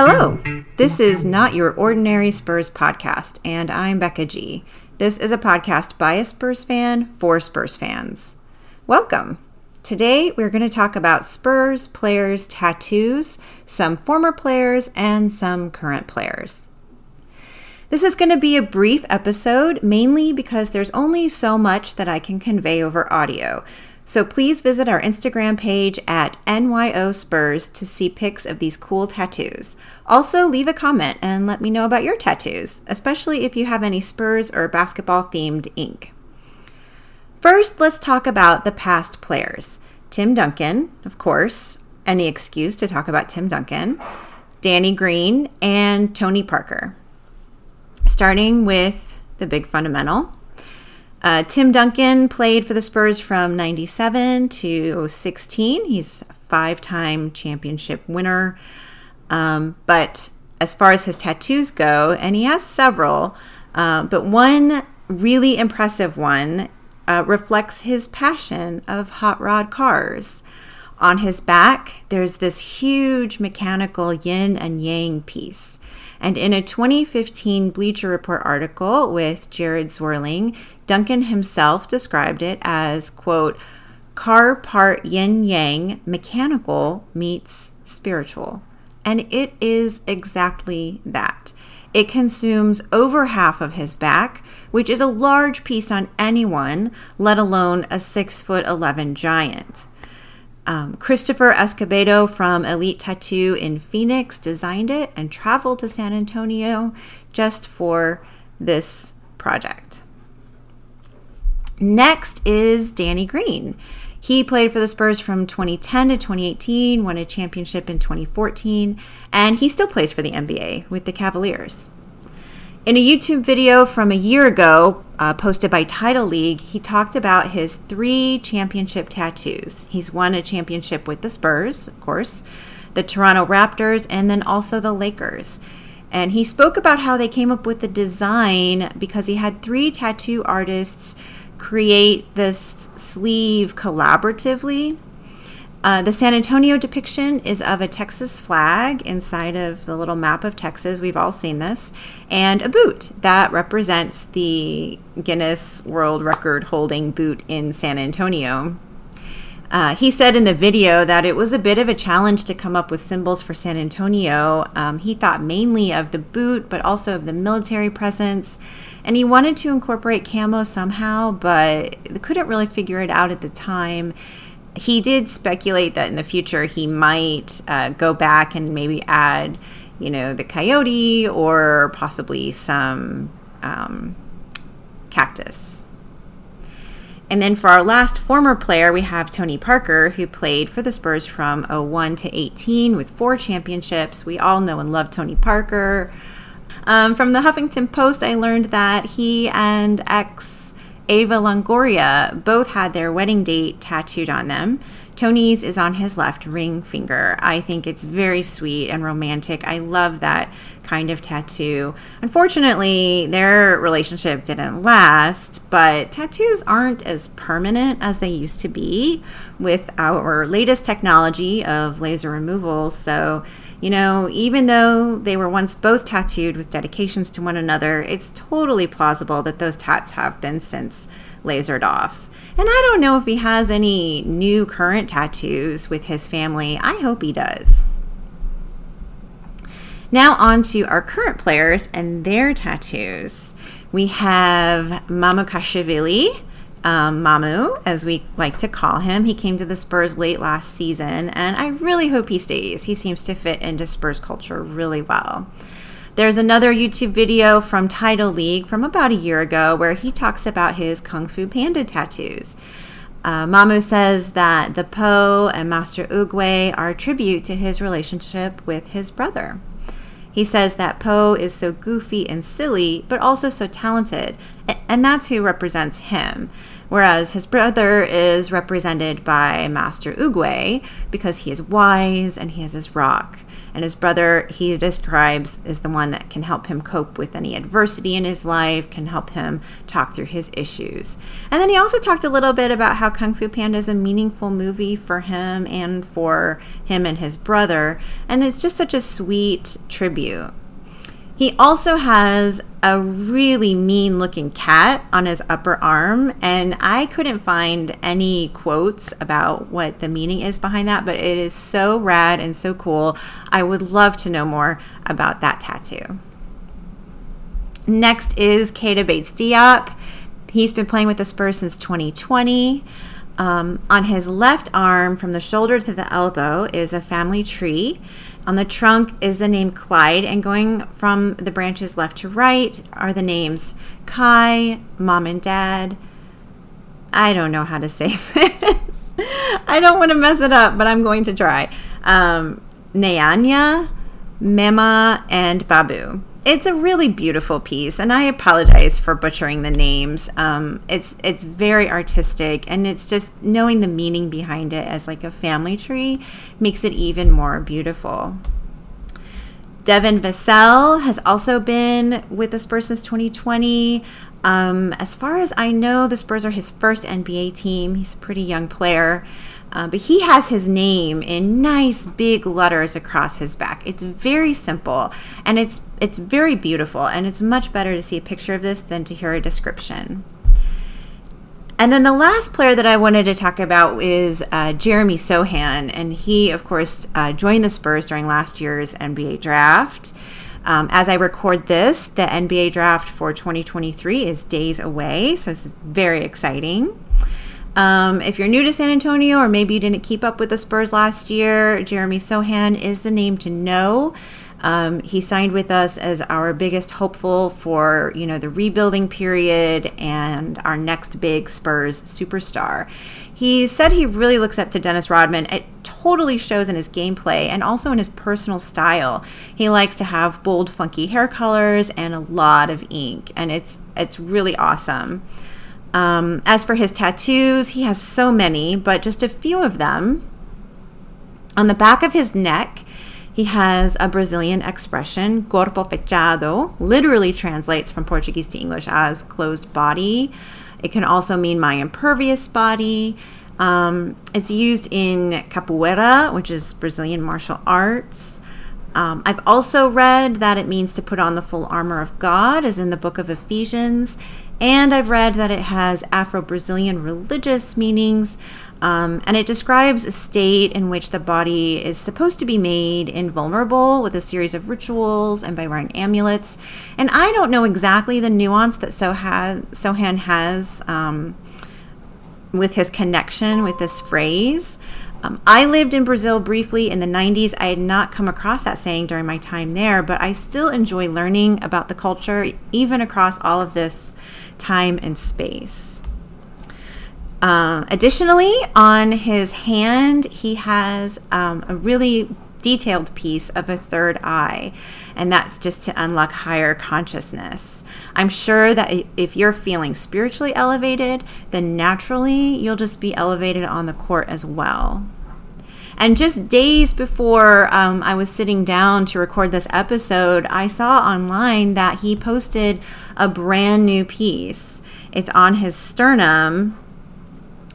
Hello, this is Not Your Ordinary Spurs podcast, and I'm Becca G. This is a podcast by a Spurs fan for Spurs fans. Welcome. Today we're going to talk about Spurs players' tattoos, some former players, and some current players. This is going to be a brief episode, mainly because there's only so much that I can convey over audio. So please visit our Instagram page at NYO Spurs to see pics of these cool tattoos. Also, leave a comment and let me know about your tattoos, especially if you have any Spurs or basketball themed ink. First, let's talk about the past players. Tim Duncan, of course, any excuse to talk about Tim Duncan, Danny Green, and Tony Parker. Starting with the big fundamental. Uh, Tim Duncan played for the Spurs from 97 to 16. He's a five time championship winner. Um, but as far as his tattoos go, and he has several, uh, but one really impressive one uh, reflects his passion of hot rod cars. On his back, there's this huge mechanical yin and yang piece. And in a 2015 Bleacher Report article with Jared Zwerling, Duncan himself described it as, quote, car part yin yang mechanical meets spiritual. And it is exactly that. It consumes over half of his back, which is a large piece on anyone, let alone a six foot 11 giant. Um, Christopher Escobedo from Elite Tattoo in Phoenix designed it and traveled to San Antonio just for this project. Next is Danny Green. He played for the Spurs from 2010 to 2018, won a championship in 2014, and he still plays for the NBA with the Cavaliers. In a YouTube video from a year ago, uh, posted by Tidal League, he talked about his three championship tattoos. He's won a championship with the Spurs, of course, the Toronto Raptors, and then also the Lakers. And he spoke about how they came up with the design because he had three tattoo artists create this sleeve collaboratively uh, the San Antonio depiction is of a Texas flag inside of the little map of Texas. We've all seen this. And a boot that represents the Guinness World Record holding boot in San Antonio. Uh, he said in the video that it was a bit of a challenge to come up with symbols for San Antonio. Um, he thought mainly of the boot, but also of the military presence. And he wanted to incorporate camo somehow, but couldn't really figure it out at the time he did speculate that in the future he might uh, go back and maybe add, you know, the coyote or possibly some um, cactus. And then for our last former player, we have Tony Parker, who played for the Spurs from 01 to 18 with four championships. We all know and love Tony Parker. Um, from the Huffington Post, I learned that he and ex Eva Longoria both had their wedding date tattooed on them. Tony's is on his left ring finger. I think it's very sweet and romantic. I love that kind of tattoo. Unfortunately, their relationship didn't last, but tattoos aren't as permanent as they used to be with our latest technology of laser removal. So, you know, even though they were once both tattooed with dedications to one another, it's totally plausible that those tats have been since lasered off. And I don't know if he has any new current tattoos with his family. I hope he does. Now, on to our current players and their tattoos. We have Mamukelashvili, um, Mamu, as we like to call him. He came to the Spurs late last season, and I really hope he stays. He seems to fit into Spurs culture really well. There's another YouTube video from Tidal League from about a year ago where he talks about his Kung Fu Panda tattoos. Uh, Mamu says that the Po and Master Oogway are a tribute to his relationship with his brother. He says that Po is so goofy and silly, but also so talented, and that's who represents him. Whereas his brother is represented by Master Oogway because he is wise and he has his rock. And his brother, he describes, is the one that can help him cope with any adversity in his life, can help him talk through his issues. And then he also talked a little bit about how Kung Fu Panda is a meaningful movie for him and for him and his brother. And it's just such a sweet tribute. He also has a really mean looking cat on his upper arm, and I couldn't find any quotes about what the meaning is behind that, but it is so rad and so cool. I would love to know more about that tattoo. Next is Keita Bates Diop. He's been playing with the Spurs since 2020. Um, on his left arm, from the shoulder to the elbow, is a family tree. On the trunk is the name Clyde, and going from the branches left to right are the names Kai, Mom and Dad. I don't know how to say this. I don't want to mess it up, but I'm going to try. Um, Nyanya, Mema, and Babu it's a really beautiful piece, and I apologize for butchering the names. Um, it's it's very artistic, and it's just knowing the meaning behind it as like a family tree makes it even more beautiful. Devin Vassell has also been with the Spurs since 2020. Um, as far as I know, the Spurs are his first NBA team. He's a pretty young player. Uh, but he has his name in nice big letters across his back. It's very simple and it's it's very beautiful and it's much better to see a picture of this than to hear a description. And then the last player that I wanted to talk about is uh, Jeremy Sochan, and he, of course, uh, joined the Spurs during last year's NBA draft. Um, as I record this, the NBA draft for 2023 is days away, so it's very exciting. Um, if you're new to San Antonio or maybe you didn't keep up with the Spurs last year, Jeremy Sochan is the name to know. Um, he signed with us as our biggest hopeful for you know the rebuilding period and our next big Spurs superstar. He said he really looks up to Dennis Rodman. It totally shows in his gameplay and also in his personal style. He likes to have bold, funky hair colors and a lot of ink, and it's it's really awesome. Um, as for his tattoos, he has so many, but just a few of them. On the back of his neck, he has a Brazilian expression, corpo fechado, literally translates from Portuguese to English as closed body. It can also mean my impervious body. Um, it's used in capoeira, which is Brazilian martial arts. Um, I've also read that it means to put on the full armor of God, as in the book of Ephesians. And I've read that it has Afro Brazilian religious meanings, um, and it describes a state in which the body is supposed to be made invulnerable with a series of rituals and by wearing amulets. And I don't know exactly the nuance that Sohan, Sochan has um, with his connection with this phrase. Um, I lived in Brazil briefly in the 90s. I had not come across that saying during my time there, but I still enjoy learning about the culture, even across all of this time and space. Uh, additionally, on his hand, he has um, a really detailed piece of a third eye, and that's just to unlock higher consciousness. I'm sure that if you're feeling spiritually elevated, then naturally you'll just be elevated on the court as well. And just days before um, I was sitting down to record this episode, I saw online that he posted a brand new piece. It's on his sternum,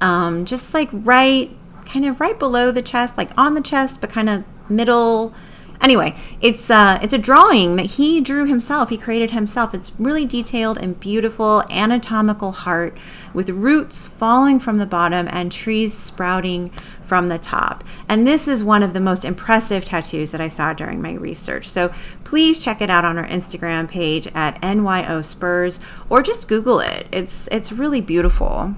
um, just like right, kind of right below the chest, like on the chest, but kind of middle Anyway, it's uh, it's a drawing that he drew himself. He created himself. It's really detailed and beautiful anatomical heart with roots falling from the bottom and trees sprouting from the top. And this is one of the most impressive tattoos that I saw during my research. So please check it out on our Instagram page at NYO Spurs or just Google it. It's it's really beautiful.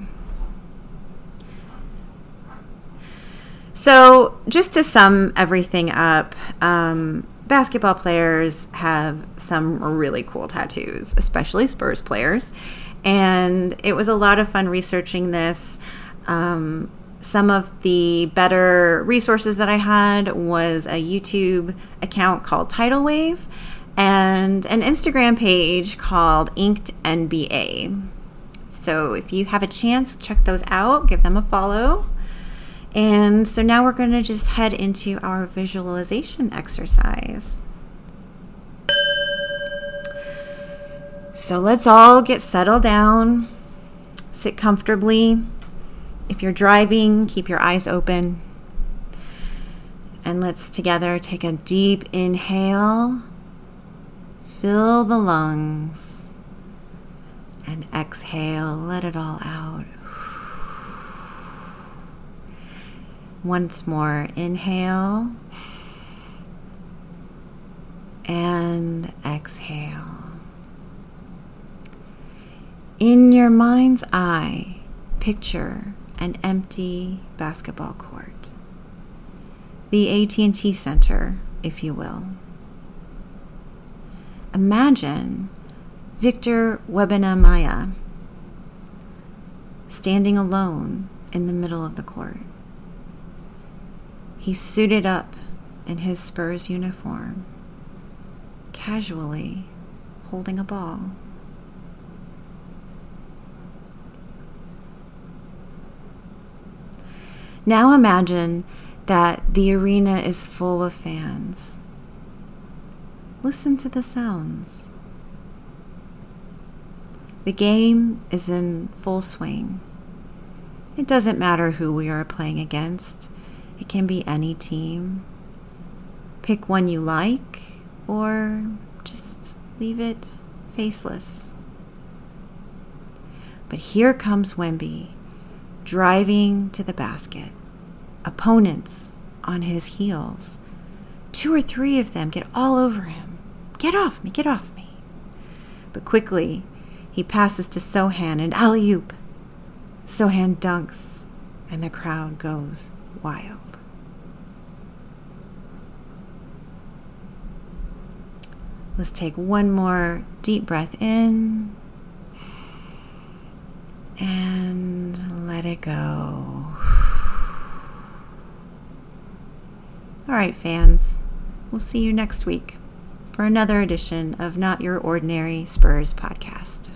So, just to sum everything up, um, basketball players have some really cool tattoos, especially Spurs players. And it was a lot of fun researching this. Um, some of the better resources that I had was a YouTube account called Tidal Wave and an Instagram page called Inked NBA. So if you have a chance, check those out, give them a follow. And so now we're going to just head into our visualization exercise. So let's all get settled down, sit comfortably. If you're driving, keep your eyes open. And let's together take a deep inhale, fill the lungs, and exhale, let it all out. Once more, inhale and exhale. In your mind's eye, picture an empty basketball court. The AT&T Center, if you will. Imagine Victor Wembanyama standing alone in the middle of the court. He's suited up in his Spurs uniform, casually holding a ball. Now imagine that the arena is full of fans. Listen to the sounds. The game is in full swing. It doesn't matter who we are playing against, it can be any team. Pick one you like, or just leave it faceless. But here comes Wemby, driving to the basket opponents on his heels. Two or three of them get all over him. Get off me, get off me. But quickly, he passes to Sochan and alley oop. Sochan dunks, and the crowd goes wild. Let's take one more deep breath in and let it go. All right, fans, we'll see you next week for another edition of Not Your Ordinary Spurs podcast.